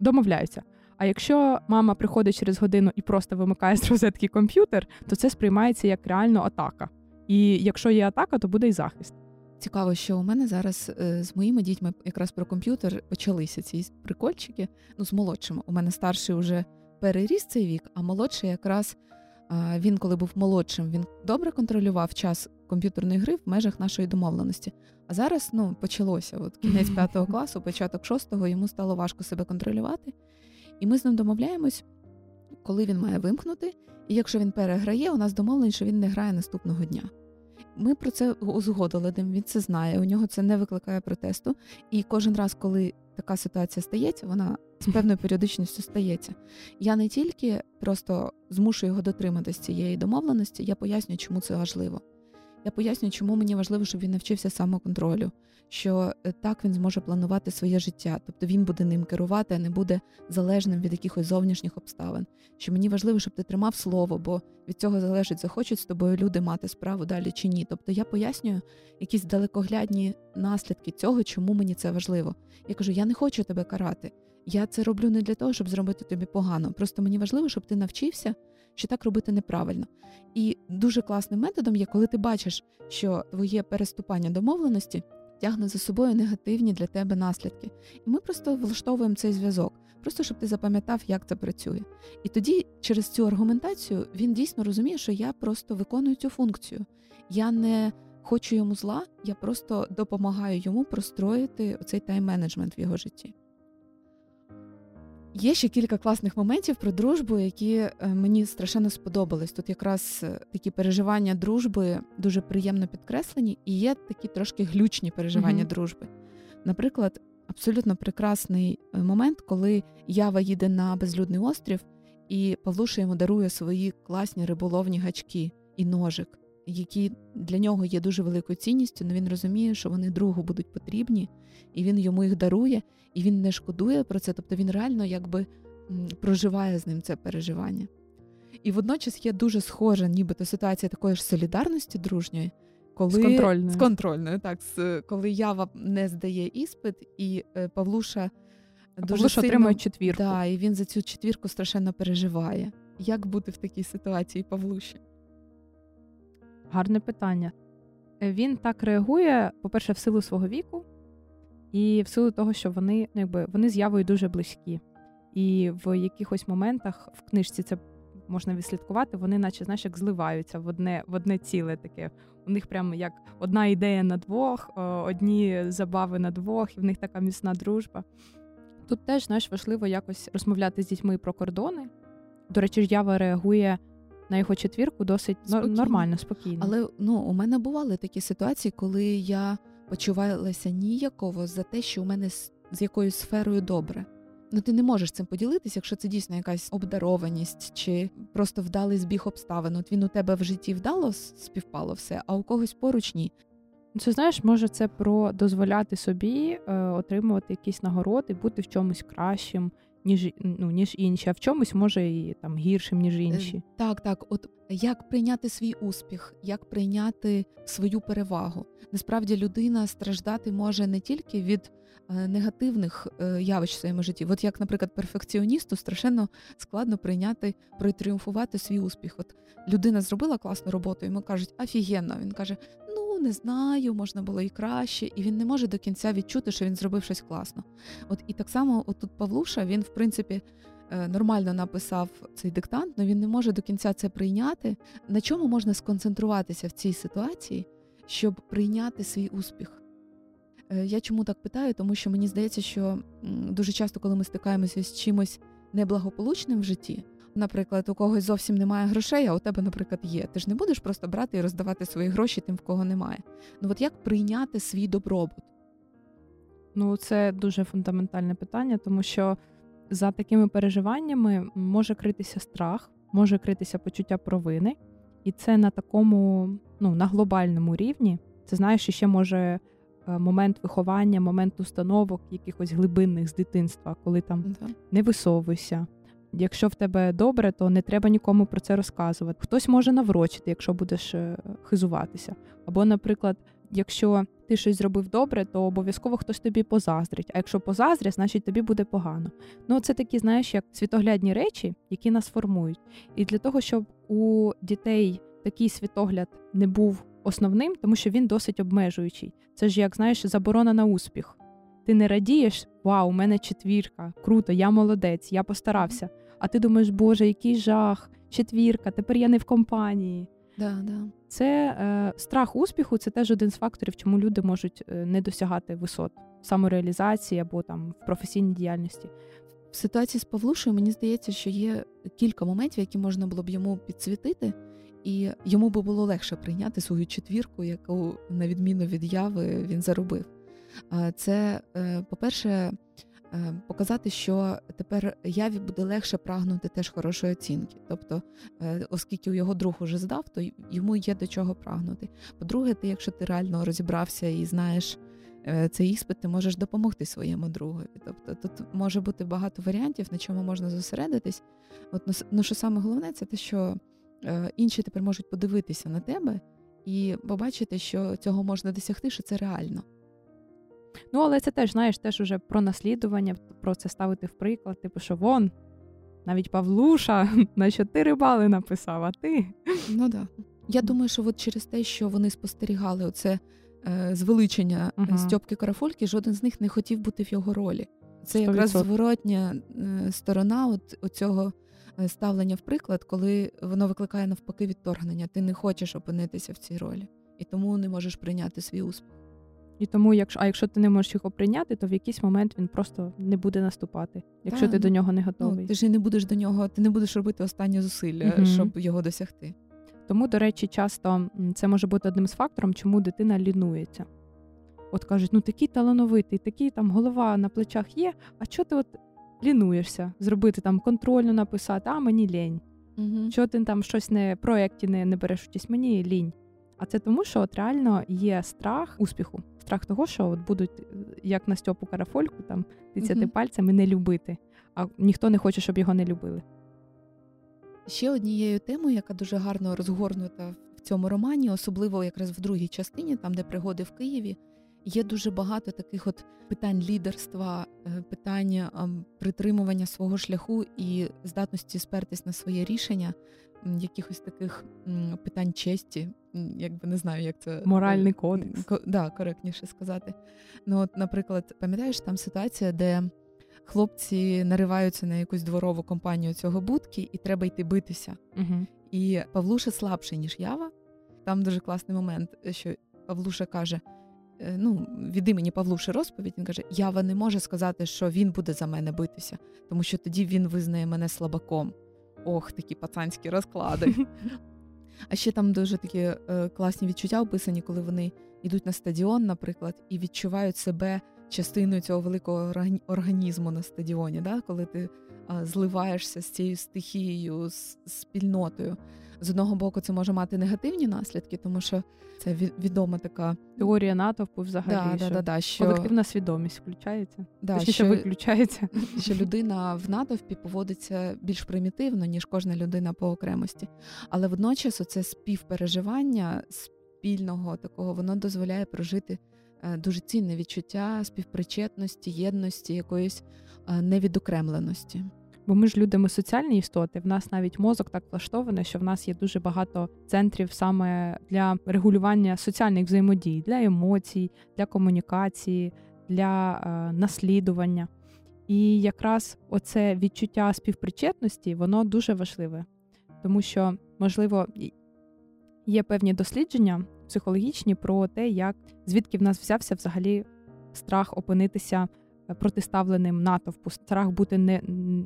B: Домовляються. А якщо мама приходить через годину і просто вимикає з розетки комп'ютер, то це сприймається як реально атака. І якщо є атака, то буде й захист.
A: Цікаво, що у мене зараз е, з моїми дітьми якраз про комп'ютер почалися ці прикольчики. Ну, з молодшими. У мене старший вже переріс цей вік, а молодший якраз він, коли був молодшим, він добре контролював час комп'ютерної гри в межах нашої домовленості. А зараз ну, почалося. От кінець п'ятого класу, початок шостого, йому стало важко себе контролювати. І ми з ним домовляємось, коли він має вимкнути. І якщо він переграє, у нас домовлено, що він не грає наступного дня. Ми про це узгодили, він це знає. У нього це не викликає протесту. І кожен раз, коли така ситуація стається, вона з певною періодичністю стається. Я не тільки просто змушую його дотриматись цієї домовленості, я пояснюю, чому це важливо. Я пояснюю, чому мені важливо, щоб він навчився самоконтролю, що е, так він зможе планувати своє життя, тобто він буде ним керувати, а не буде залежним від якихось зовнішніх обставин. Що мені важливо, щоб ти тримав слово, бо від цього залежить, захочуть з тобою люди мати справу далі чи ні. Тобто я пояснюю якісь далекоглядні наслідки цього, чому мені це важливо. Я кажу, я не хочу тебе карати. Я це роблю не для того, щоб зробити тобі погано. Просто мені важливо, щоб ти навчився, що так робити неправильно. І дуже класним методом є, коли ти бачиш, що твоє переступання домовленості тягне за собою негативні для тебе наслідки. І ми просто влаштовуємо цей зв'язок, просто щоб ти запам'ятав, як це працює. І тоді, через цю аргументацію, він дійсно розуміє, що я просто виконую цю функцію. Я не хочу йому зла, я просто допомагаю йому простроїти оцей тайм-менеджмент в його житті. Є ще кілька класних моментів про дружбу, які е, мені страшенно сподобались. Тут якраз е, такі переживання дружби дуже приємно підкреслені, і є такі трошки глючні переживання mm-hmm. дружби. Наприклад, абсолютно прекрасний е, момент, коли Ява їде на безлюдний острів, і Павлуша йому дарує свої класні риболовні гачки і ножик, які для нього є дуже великою цінністю, але він розуміє, що вони другу будуть потрібні, і він йому їх дарує і він не шкодує про це, тобто він реально якби проживає з ним це переживання. І водночас є дуже схожа, нібито ситуація такої ж солідарності дружньої, коли
B: з контрольною,
A: з контрольною так, з, коли Ява не здає іспит, і е, Павлуша
B: а дуже Павлуша сильно, отримує четвірку.
A: Да, і він за цю четвірку страшенно переживає. Як бути в такій ситуації Павлуші?
B: Гарне питання. Е, він так реагує, по-перше, в силу свого віку, і в силу того, що вони ну, якби вони з явою дуже близькі, і в якихось моментах в книжці це можна відслідкувати, вони, наче знаєш, як зливаються в одне в одне ціле таке. У них прямо як одна ідея на двох, одні забави на двох, і в них така міцна дружба. Тут теж знаєш, важливо якось розмовляти з дітьми про кордони. До речі, ява реагує на його четвірку досить спокійно. нормально, спокійно.
A: Але ну у мене бували такі ситуації, коли я почувалася ніяково за те, що у мене з, з якоюсь сферою добре. Ну, ти не можеш цим поділитися, якщо це дійсно якась обдарованість чи просто вдалий збіг обставин. От він у тебе в житті вдало співпало все, а у когось поруч ні.
B: Це знаєш, може це про дозволяти собі е, отримувати якісь нагороди, бути в чомусь кращим, ніж ну, ніж інші, а в чомусь може і там гіршим, ніж е, інші.
A: Так, так. От як прийняти свій успіх, як прийняти свою перевагу. Насправді людина страждати може не тільки від е, негативних е, явищ в своєму житті. От як, наприклад, перфекціоністу страшенно складно прийняти, протріумфувати свій успіх. От людина зробила класну роботу, йому кажуть, офігенно. Він каже: Ну не знаю, можна було і краще, і він не може до кінця відчути, що він зробив щось класно. От і так само, от тут Павлуша, він в принципі. Е, нормально написав цей диктант, але він не може до кінця це прийняти. На чому можна сконцентруватися в цій ситуації, щоб прийняти свій успіх? Е, я чому так питаю? Тому що мені здається, що дуже часто, коли ми стикаємося з чимось неблагополучним в житті, наприклад, у когось зовсім немає грошей, а у тебе, наприклад, є. Ти ж не будеш просто брати і роздавати свої гроші тим, в кого немає. Ну от як прийняти свій добробут?
B: Ну, це дуже фундаментальне питання, тому що за такими переживаннями може критися страх, може критися почуття провини, і це на такому, ну на глобальному рівні. Це знаєш, ще може е, момент виховання, момент установок, якихось глибинних з дитинства, коли там не висовуйся. Якщо в тебе добре, то не треба нікому про це розказувати. Хтось може наврочити, якщо будеш е, хизуватися. Або, наприклад, якщо ти щось зробив добре, то обов'язково хтось тобі позаздрить. А якщо позаздрять, значить тобі буде погано. Ну, це такі, знаєш, як світоглядні речі, які нас формують. І для того, щоб у дітей такий світогляд не був основним, тому що він досить обмежуючий. Це ж як знаєш, заборона на успіх. Ти не радієш, вау, у мене четвірка, круто, я молодець, я постарався. А ти думаєш, Боже, який жах, четвірка, тепер я не в компанії.
A: Да, да.
B: Це е, страх успіху, це теж один з факторів, чому люди можуть е, не досягати висот самореалізації або там в професійній діяльності.
A: В ситуації з Павлушею мені здається, що є кілька моментів, які можна було б йому підсвітити, і йому би було легше прийняти свою четвірку, яку, на відміну від яви, він заробив. Це, е, по-перше, показати, що тепер яві буде легше прагнути теж хорошої оцінки. Тобто, е, оскільки його друг уже здав, то йому є до чого прагнути. По-друге, ти, якщо ти реально розібрався і знаєш е, цей іспит, ти можеш допомогти своєму другові. Тобто тут може бути багато варіантів, на чому можна зосередитись. От ну, ну що саме головне, це те, що інші тепер можуть подивитися на тебе і побачити, що цього можна досягти, що це реально.
B: Ну, але це теж, знаєш, теж уже про наслідування, про це ставити в приклад, типу, що вон, навіть Павлуша на чотири бали написав, а ти.
A: Ну так. Я думаю, що от через те, що вони спостерігали оце е, звеличення uh Стьопки Карафольки, жоден з них не хотів бути в його ролі. Це 100%. якраз зворотня е, сторона от, оцього е, ставлення в приклад, коли воно викликає навпаки відторгнення. Ти не хочеш опинитися в цій ролі, і тому не можеш прийняти свій успіх.
B: І тому, якщо а якщо ти не можеш його прийняти, то в якийсь момент він просто не буде наступати, якщо Та, ти ну, до нього не готовий.
A: Ну, Ти ж не будеш до нього, ти не будеш робити останні зусилля, uh щоб його досягти.
B: Тому, до речі, часто це може бути одним з факторів, чому дитина лінується. От кажуть, ну такий талановитий, такий там голова на плечах є. А чого ти от лінуєшся? Зробити там контрольну написати, а мені лінь. Угу. Чого ти там щось не проєкті не, не береш участь, мені лінь. А це тому, що от реально є страх успіху, страх того, що от будуть як на Стьопу Карафольку, там тицяти пальцями не любити, а ніхто не хоче, щоб його не любили.
A: Ще однією темою, яка дуже гарно розгорнута в цьому романі, особливо якраз в другій частині, там де пригоди в Києві, є дуже багато таких от питань лідерства, е, питань притримування свого шляху і здатності спертись на своє рішення, якихось таких питань честі, якби не знаю, як це
B: моральний кодекс.
A: Ко, да, коректніше сказати. Ну, от, наприклад, пам'ятаєш там ситуація, де хлопці нариваються на якусь дворову компанію цього будки, і треба йти битися. Угу. І Павлуша слабший, ніж Ява. Там дуже класний момент, що Павлуша каже. Е, ну, від імені Павлуши розповідь, він каже: Ява не може сказати, що він буде за мене битися, тому що тоді він визнає мене слабаком. Ох, такі пацанські розклади. А ще там дуже такі е, класні відчуття описані, коли вони йдуть на стадіон, наприклад, і відчувають себе частиною цього великого організму на стадіоні, да? коли ти е, зливаєшся з цією стихією, з спільнотою з одного боку це може мати негативні наслідки, тому що це відома така
B: теорія натовпу взагалі.
A: Да,
B: що
A: да, да, що...
B: Колективна свідомість включається.
A: Да,
B: що виключається.
A: Що людина в натовпі поводиться більш примітивно, ніж кожна людина по окремості. Але водночас оце співпереживання спільного такого, воно дозволяє прожити е, дуже цінне відчуття співпричетності, єдності, якоїсь е, невідокремленості.
B: Бо ми ж люди, ми соціальні істоти. В нас навіть мозок так влаштований, що в нас є дуже багато центрів саме для регулювання соціальних взаємодій, для емоцій, для комунікації, для е, наслідування. І якраз оце відчуття співпричетності, воно дуже важливе, тому що, можливо, є певні дослідження психологічні про те, як звідки в нас взявся взагалі страх опинитися протиставленим натовпу, страх бути не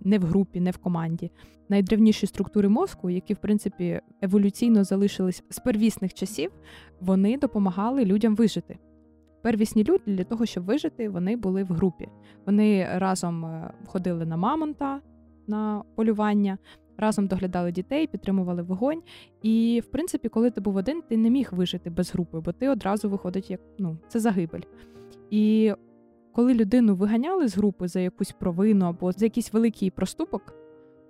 B: не в групі, не в команді. Найдревніші структури мозку, які в принципі еволюційно залишились з первісних часів, вони допомагали людям вижити. Первісні люди для того, щоб вижити, вони були в групі. Вони разом е, ходили на мамонта на полювання, разом доглядали дітей, підтримували вогонь. І, в принципі, коли ти був один, ти не міг вижити без групи, бо ти одразу виходить як ну, це загибель. І коли людину виганяли з групи за якусь провину або за якийсь великий проступок,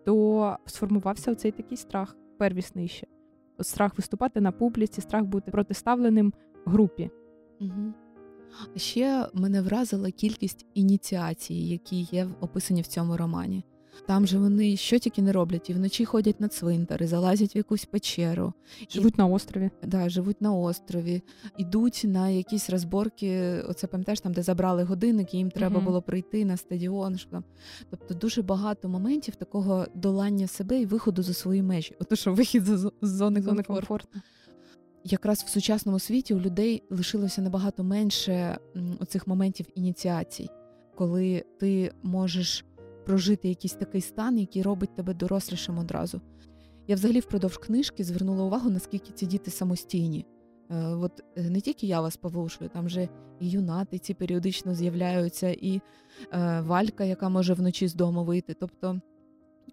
B: то сформувався оцей такий страх, первісний ще. Страх виступати на публіці, страх бути протиставленим групі.
A: Угу. Ще мене вразила кількість ініціацій, які є описані в цьому романі. Там же вони що тільки не роблять, і вночі ходять на цвинтари, залазять в якусь печеру,
B: живуть і, на острові.
A: Да, живуть на острові, ідуть на якісь розборки. Оце пам'ятаєш, там, де забрали годинник, і їм треба uh було прийти на стадіон. Що там. Тобто дуже багато моментів такого долання себе і виходу за свої межі. Ото що вихід з зони, зони комфорту. комфорту. Якраз в сучасному світі у людей лишилося набагато менше оцих моментів ініціацій, коли ти можеш прожити якийсь такий стан, який робить тебе дорослішим одразу. Я взагалі впродовж книжки звернула увагу, наскільки ці діти самостійні. Е, от е, не тільки я вас повушую, там же і юнати ці періодично з'являються, і е, валька, яка може вночі з дому вийти. Тобто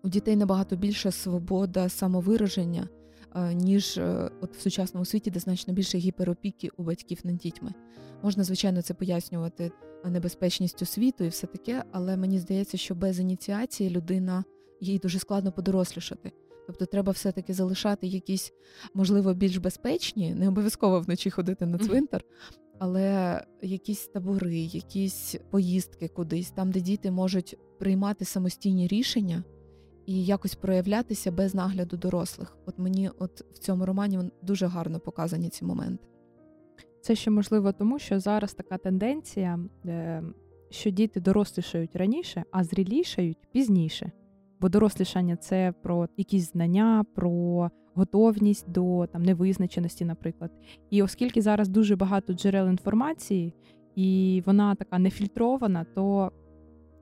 A: у дітей набагато більша свобода самовираження, ніж е, от в сучасному світі, де значно більше гіперопіки у батьків над дітьми. Можна, звичайно, це пояснювати небезпечністю світу і все таке, але мені здається, що без ініціації людина їй дуже складно подорослішати. Тобто треба все-таки залишати якісь, можливо, більш безпечні, не обов'язково вночі ходити на цвинтар, але якісь табори, якісь поїздки кудись, там, де діти можуть приймати самостійні рішення і якось проявлятися без нагляду дорослих. От мені, от в цьому романі дуже гарно показані ці моменти.
B: Це ще можливо тому, що зараз така тенденція, е, що діти дорослішають раніше, а зрілішають пізніше. Бо дорослішання це про якісь знання, про готовність до там невизначеності, наприклад. І оскільки зараз дуже багато джерел інформації, і вона така нефільтрована, то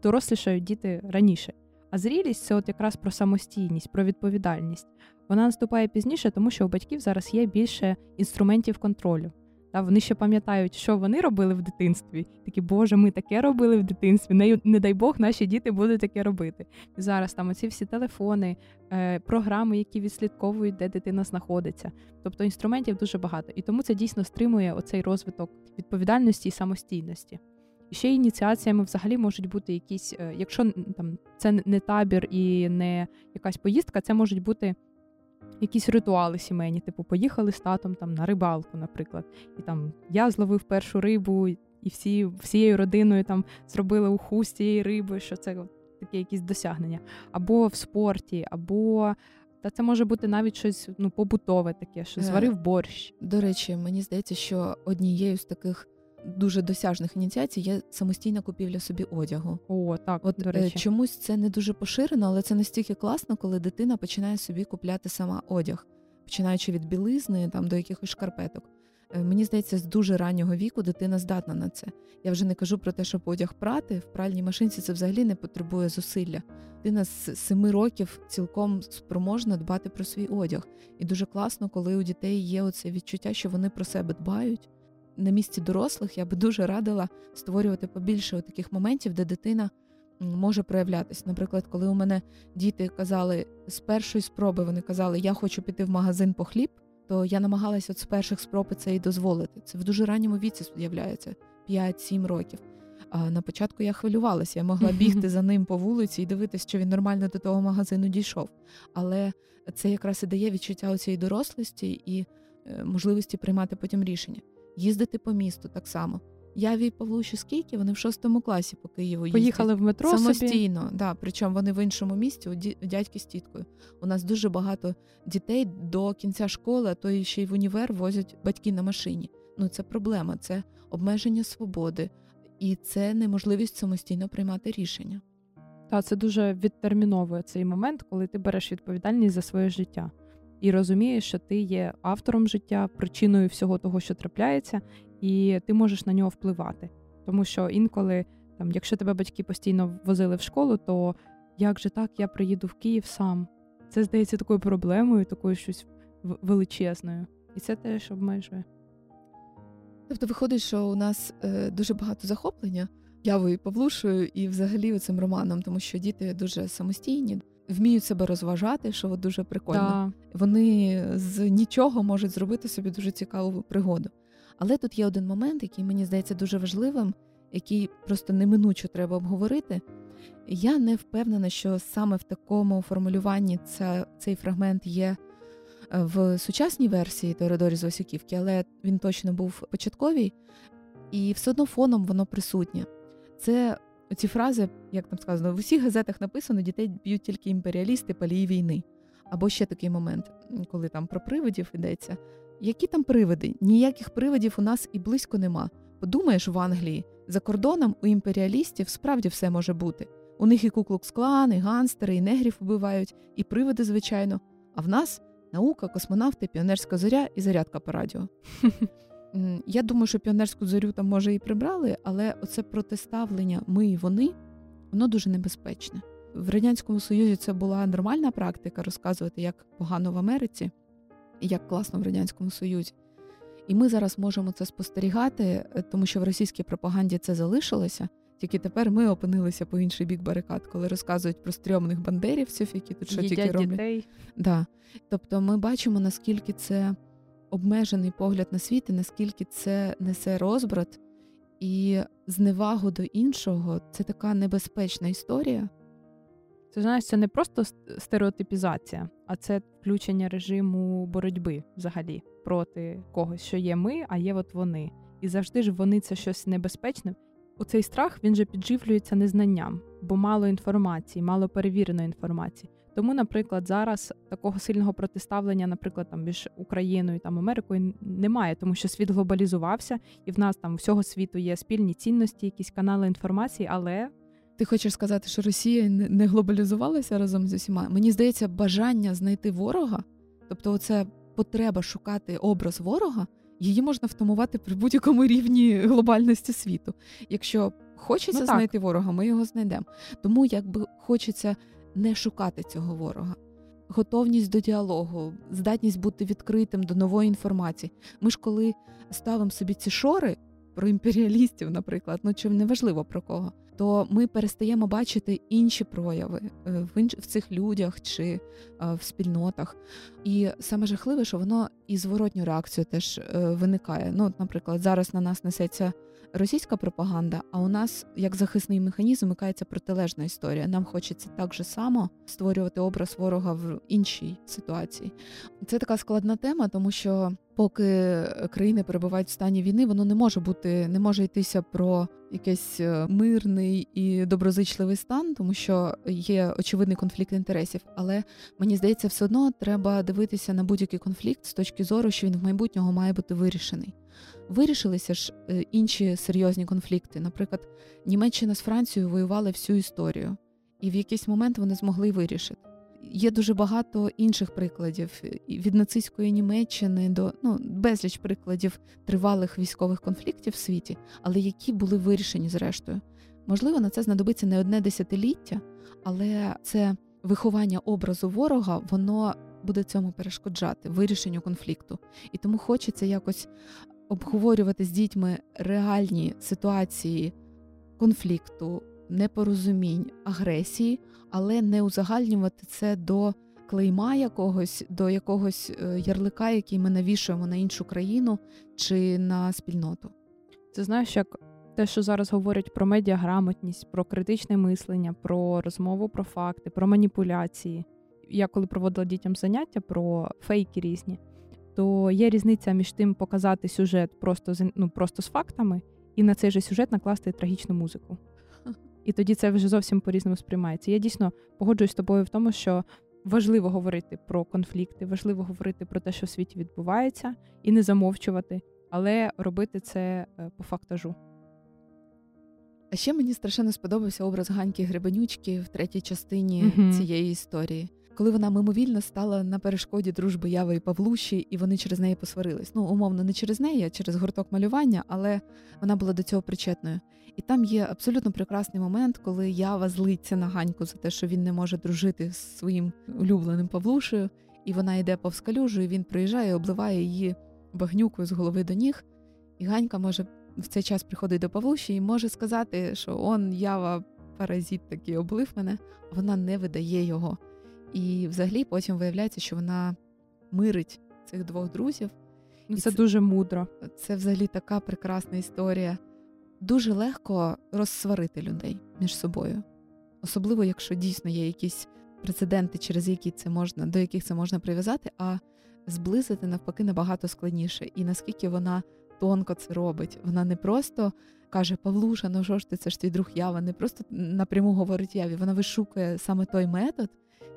B: дорослішають діти раніше. А зрілість це от якраз про самостійність, про відповідальність. Вона наступає пізніше, тому що у батьків зараз є більше інструментів контролю. Та вони ще пам'ятають, що вони робили в дитинстві. Такі, Боже, ми таке робили в дитинстві. Не, не дай Бог, наші діти будуть таке робити. І зараз там оці всі телефони, е, програми, які відслідковують, де дитина знаходиться. Тобто інструментів дуже багато. І тому це дійсно стримує оцей розвиток відповідальності і самостійності. І ще ініціаціями взагалі можуть бути якісь, е, якщо там це не табір і не якась поїздка, це можуть бути якісь ритуали сімейні, типу, поїхали з татом там на рибалку, наприклад. І там я зловив першу рибу, і всі всією родиною там зробили уху з цієї риби, що це таке якісь досягнення. Або в спорті, або. Та це може бути навіть щось ну побутове таке, що е, зварив борщ.
A: До речі, мені здається, що однією з таких дуже досяжних ініціацій є самостійна купівля собі одягу.
B: О, так
A: от
B: до речі.
A: чомусь це не дуже поширено, але це настільки класно, коли дитина починає собі купляти сама одяг, починаючи від білизни там до якихось шкарпеток. Е, мені здається, з дуже раннього віку дитина здатна на це. Я вже не кажу про те, щоб одяг прати в пральній машинці це взагалі не потребує зусилля. Дитина з семи років цілком спроможна дбати про свій одяг. І дуже класно, коли у дітей є оце відчуття, що вони про себе дбають, на місці дорослих я би дуже радила створювати побільше таких моментів, де дитина може проявлятися. Наприклад, коли у мене діти казали з першої спроби, вони казали, я хочу піти в магазин по хліб, то я намагалася от з перших спроб це і дозволити. Це в дуже ранньому віці з'являється 5-7 років. А на початку я хвилювалася, я могла бігти за ним по вулиці і дивитися, що він нормально до того магазину дійшов. Але це якраз і дає відчуття цієї дорослості і е, можливості приймати потім рішення їздити по місту так само. Я і Павлуші скільки вони в шостому класі по Києву їздять.
B: Поїхали в метро
A: самостійно.
B: собі.
A: Да, Причому вони в іншому місті у дядьки з тіткою. У нас дуже багато дітей до кінця школи, а то і ще й в універ возять батьки на машині. Ну це проблема, це обмеження свободи і це неможливість самостійно приймати рішення.
B: Та це дуже відтерміновує цей момент, коли ти береш відповідальність за своє життя і розумієш, що ти є автором життя, причиною всього того, що трапляється, і ти можеш на нього впливати. Тому що інколи, там, якщо тебе батьки постійно возили в школу, то як же так я приїду в Київ сам? Це здається такою проблемою, такою щось величезною. І це теж обмежує.
A: Тобто виходить, що у нас е, дуже багато захоплення явою Павлушою і взагалі цим романом, тому що діти дуже самостійні, вміють себе розважати, що дуже прикольно. Да. Вони з нічого можуть зробити собі дуже цікаву пригоду. Але тут є один момент, який мені здається дуже важливим, який просто неминуче треба обговорити. Я не впевнена, що саме в такому формулюванні ця, цей фрагмент є е, в сучасній версії Теодорі з Васюківки, але він точно був початковий, і все одно фоном воно присутнє. Це ці фрази, як там сказано, в усіх газетах написано: дітей б'ють тільки імперіалісти палії війни. Або ще такий момент, коли там про привидів йдеться. Які там привиди? Ніяких привидів у нас і близько нема. Подумаєш, в Англії за кордоном у імперіалістів справді все може бути. У них і куклукс-клан, і ганстери, і негрів убивають, і привиди, звичайно. А в нас наука, космонавти, піонерська зоря і зарядка по радіо. Я думаю, що піонерську зорю там може і прибрали, але оце протиставлення ми і вони, воно дуже небезпечне. В Радянському Союзі це була нормальна практика розказувати, як погано в Америці як класно в Радянському Союзі. І ми зараз можемо це спостерігати, е, тому що в російській пропаганді це залишилося. Тільки тепер ми опинилися по інший бік барикад, коли розказують про стрьомних бандерівців, які тут що тільки роблять.
B: дітей.
A: Да. Тобто ми бачимо, наскільки це обмежений погляд на світ, і наскільки це несе розбрат і зневагу до іншого це така небезпечна історія.
B: Це знаєш, це не просто стереотипізація, а це включення режиму боротьби взагалі проти когось, що є ми, а є от вони. І завжди ж вони це щось небезпечне. У цей страх він же підживлюється незнанням, бо мало інформації, мало перевіреної інформації. Тому, наприклад, зараз такого сильного протиставлення, наприклад, там між Україною та Америкою немає, тому що світ глобалізувався, і в нас там всього світу є спільні цінності, якісь канали інформації, але.
A: Ти хочеш сказати, що Росія не глобалізувалася разом з усіма? Мені здається, бажання знайти ворога, тобто, оце потреба шукати образ ворога, її можна втамувати при будь-якому рівні глобальності світу. Якщо хочеться ну, знайти ворога, ми його знайдемо. Тому якби хочеться не шукати цього ворога. Готовність до діалогу, здатність бути відкритим до нової інформації. Ми ж коли ставимо собі ці шори про імперіалістів, наприклад, ну чи неважливо про кого, то ми перестаємо бачити інші прояви е, в інш... в цих людях чи е, в спільнотах. І саме жахливе, що воно і зворотню реакцію теж е, виникає. Ну, наприклад, зараз на нас несеться російська пропаганда, а у нас як захисний механізм вмикається протилежна історія. Нам хочеться так же само створювати образ ворога в іншій ситуації. Це така складна тема, тому що поки країни перебувають в стані війни, воно не може бути, не може йтися про якийсь е, мирний і доброзичливий стан, тому що є очевидний конфлікт інтересів. Але мені здається, все одно треба дивитися на будь-який конфлікт з точки зору, що він в майбутнього має бути вирішений. Вирішилися ж е, інші серйозні конфлікти. Наприклад, Німеччина з Францією воювали всю історію, і в якийсь момент вони змогли вирішити. Є дуже багато інших прикладів від нацистської Німеччини до ну безліч прикладів тривалих військових конфліктів в світі, але які були вирішені зрештою. Можливо, на це знадобиться не одне десятиліття, але це виховання образу ворога, воно буде цьому перешкоджати вирішенню конфлікту. І тому хочеться якось обговорювати з дітьми реальні ситуації конфлікту, непорозумінь, агресії, але не узагальнювати це до клейма якогось, до якогось е, ярлика, який ми навішуємо на іншу країну чи на спільноту.
B: Це знаєш, як те, що зараз говорять про медіаграмотність, про критичне мислення, про розмову про факти, про маніпуляції. Я коли проводила дітям заняття про фейки різні, то є різниця між тим показати сюжет просто з ну, просто з фактами, і на цей же сюжет накласти трагічну музику. І тоді це вже зовсім по-різному сприймається. Я дійсно погоджуюсь з тобою в тому, що важливо говорити про конфлікти, важливо говорити про те, що в світі відбувається, і не замовчувати, але робити це е, по фактажу.
A: А ще мені страшенно сподобався образ Ганьки Гребенючки в третій частині uh цієї історії. Коли вона мимовільно стала на перешкоді дружби Яви і Павлуші, і вони через неї посварились. Ну, умовно, не через неї, а через гурток малювання, але вона була до цього причетною. І там є абсолютно прекрасний момент, коли Ява злиться на Ганьку за те, що він не може дружити з своїм улюбленим Павлушею, і вона йде повз калюжу, і він приїжджає, обливає її багнюкою з голови до ніг. І Ганька може в цей час приходить до Павлуші і може сказати, що он Ява паразит такий облив мене, вона не видає його. І взагалі потім виявляється, що вона мирить цих двох друзів.
B: Ну, Це, це дуже мудро.
A: Це взагалі така прекрасна історія. Дуже легко розсварити людей між собою, особливо, якщо дійсно є якісь прецеденти, через які це можна, до яких це можна прив'язати, а зблизити навпаки набагато складніше. І наскільки вона тонко це робить, вона не просто каже Павлуша, ну що ж ти це ж твій друг Ява, не просто напряму говорить Яві. Вона вишукує саме той метод,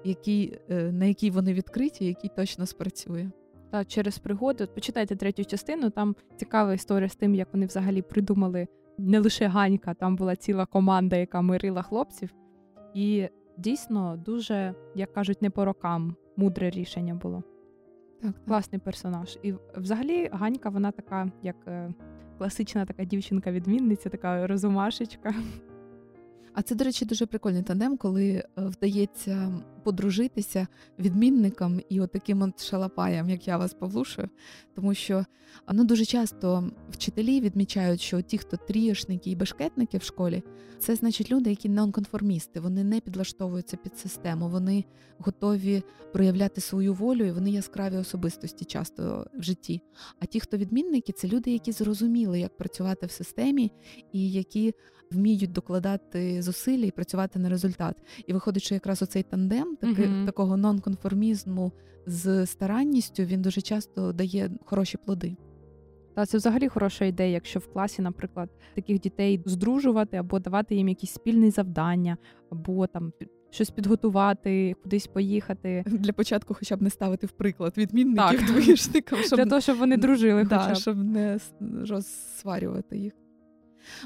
A: який, е, на який вони відкриті, який точно спрацює.
B: Та через пригоди. Почитайте третю частину. Там цікава історія з тим, як вони взагалі придумали не лише Ганька, там була ціла команда, яка мирила хлопців. І дійсно дуже, як кажуть, не по рокам мудре рішення було.
A: Так, так.
B: Класний персонаж. І взагалі Ганька, вона така, як е, класична така дівчинка-відмінниця, така розумашечка.
A: А це, до речі, дуже прикольний тандем, коли е, вдається подружитися відмінникам і отаким от шалапаям, як я вас Павлушою. Тому що ну, дуже часто вчителі відмічають, що ті, хто трієшники і бешкетники в школі, це значить люди, які нонконформісти, вони не підлаштовуються під систему, вони готові проявляти свою волю, і вони яскраві особистості часто в житті. А ті, хто відмінники, це люди, які зрозуміли, як працювати в системі, і які вміють докладати зусилля і працювати на результат. І виходить, що якраз оцей тандем таки, uh-huh. такого нонконформізму з старанністю він дуже часто дає хороші плоди.
B: Та це взагалі хороша ідея, якщо в класі, наприклад, таких дітей здружувати або давати їм якісь спільні завдання, або там щось підготувати, кудись поїхати.
A: Для початку, хоча б не ставити в приклад відмінників двоєшникам,
B: щоб для того, щоб вони дружили,
A: да,
B: хоча б.
A: щоб не розсварювати їх.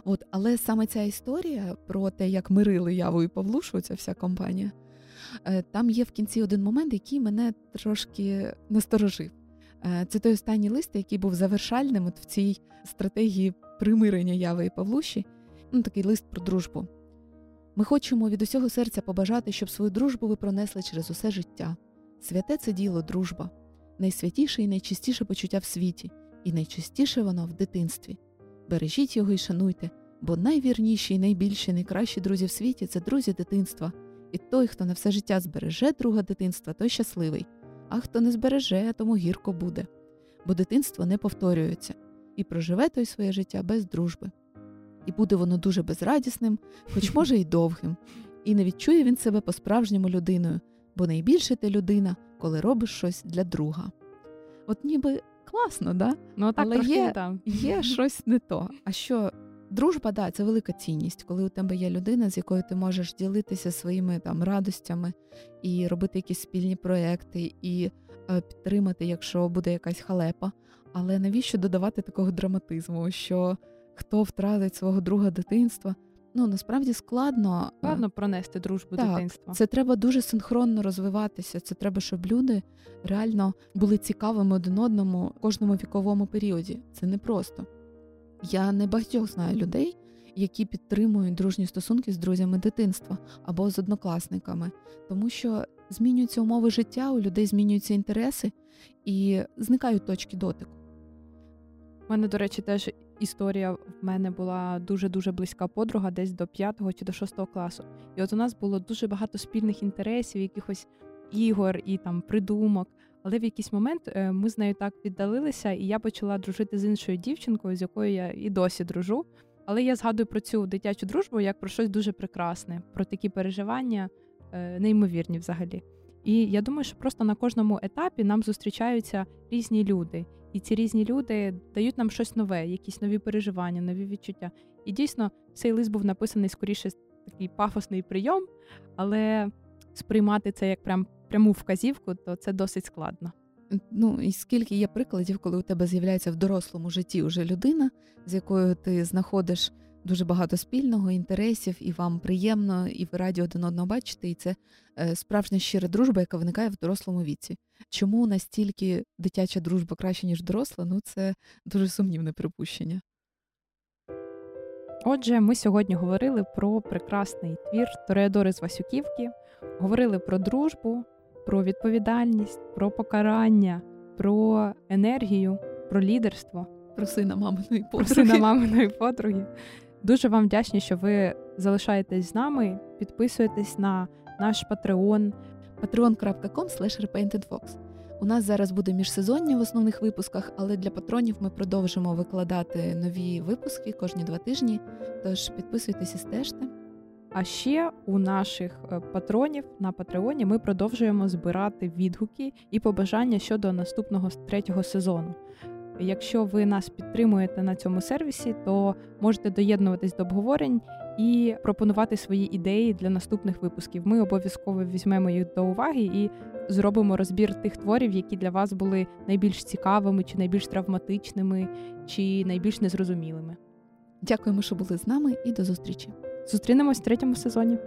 A: От, Але саме ця історія про те, як мирили Яву і Павлушу, ця вся компанія, там є в кінці один момент, який мене трошки насторожив. Е, це той останній лист, який був завершальним от в цій стратегії примирення Яви і Павлуші. Ну, Такий лист про дружбу. Ми хочемо від усього серця побажати, щоб свою дружбу ви пронесли через усе життя. Святе це діло дружба, найсвятіше і найчистіше почуття в світі, і найчастіше воно в дитинстві бережіть його і шануйте, бо найвірніші і найбільші, найкращі друзі в світі це друзі дитинства. І той, хто на все життя збереже друга дитинства, той щасливий, а хто не збереже, тому гірко буде. Бо дитинство не повторюється, і проживе той своє життя без дружби. І буде воно дуже безрадісним, хоч може й довгим, і не відчує він себе по-справжньому людиною, бо найбільше ти людина, коли робиш щось для друга. От ніби класно, да?
B: Ну, так,
A: але є, є щось не то. А що дружба, да, це велика цінність, коли у тебе є людина, з якою ти можеш ділитися своїми там радостями і робити якісь спільні проекти, і е, підтримати, якщо буде якась халепа. Але навіщо додавати такого драматизму? Що хто втратить свого друга дитинства? ну насправді складно
B: е, складно пронести дружбу
A: так,
B: дитинства.
A: Це треба дуже синхронно розвиватися. Це треба, щоб люди реально були цікавими один одному в кожному віковому періоді. Це непросто. Я не багатьох знаю людей, які підтримують дружні стосунки з друзями дитинства або з однокласниками, тому що змінюються умови життя, у людей змінюються інтереси і зникають точки дотику.
B: У мене, до речі, теж історія в мене була дуже-дуже близька подруга, десь до 5 чи до 6 класу. І от у нас було дуже багато спільних інтересів, якихось ігор і там придумок. Але в якийсь момент е, ми з нею так віддалилися, і я почала дружити з іншою дівчинкою, з якою я і досі дружу. Але я згадую про цю дитячу дружбу як про щось дуже прекрасне, про такі переживання, е, неймовірні взагалі. І я думаю, що просто на кожному етапі нам зустрічаються різні люди, і ці різні люди дають нам щось нове, якісь нові переживання, нові відчуття. І дійсно, цей лист був написаний скоріше такий пафосний прийом, але сприймати це як прям пряму вказівку, то це досить складно.
A: Ну і скільки є прикладів, коли у тебе з'являється в дорослому житті вже людина, з якою ти знаходиш дуже багато спільного, інтересів, і вам приємно, і ви раді один одного бачите, і це е, справжня щира дружба, яка виникає в дорослому віці. Чому настільки дитяча дружба краще, ніж доросла? Ну це дуже сумнівне припущення.
B: Отже, ми сьогодні говорили про прекрасний твір Тореадори з Васюківки, говорили про дружбу, про відповідальність, про покарання, про енергію, про лідерство,
A: про сина маминої подруги.
B: Про сина маминої подруги. Дуже вам вдячні, що ви залишаєтесь з нами. Підписуєтесь на наш Patreon.
A: patreon.com У нас зараз буде міжсезоння в основних випусках, але для патронів ми продовжимо викладати нові випуски кожні два тижні. Тож підписуйтесь і стежте.
B: А ще у наших е, патронів на Патреоні ми продовжуємо збирати відгуки і побажання щодо наступного третього сезону. Якщо ви нас підтримуєте на цьому сервісі, то можете доєднуватись до обговорень і пропонувати свої ідеї для наступних випусків. Ми обов'язково візьмемо їх до уваги і зробимо розбір тих творів, які для вас були найбільш цікавими, чи найбільш травматичними, чи найбільш незрозумілими.
A: Дякуємо, що були з нами, і до зустрічі.
B: Зустрінемось в третьому сезоні.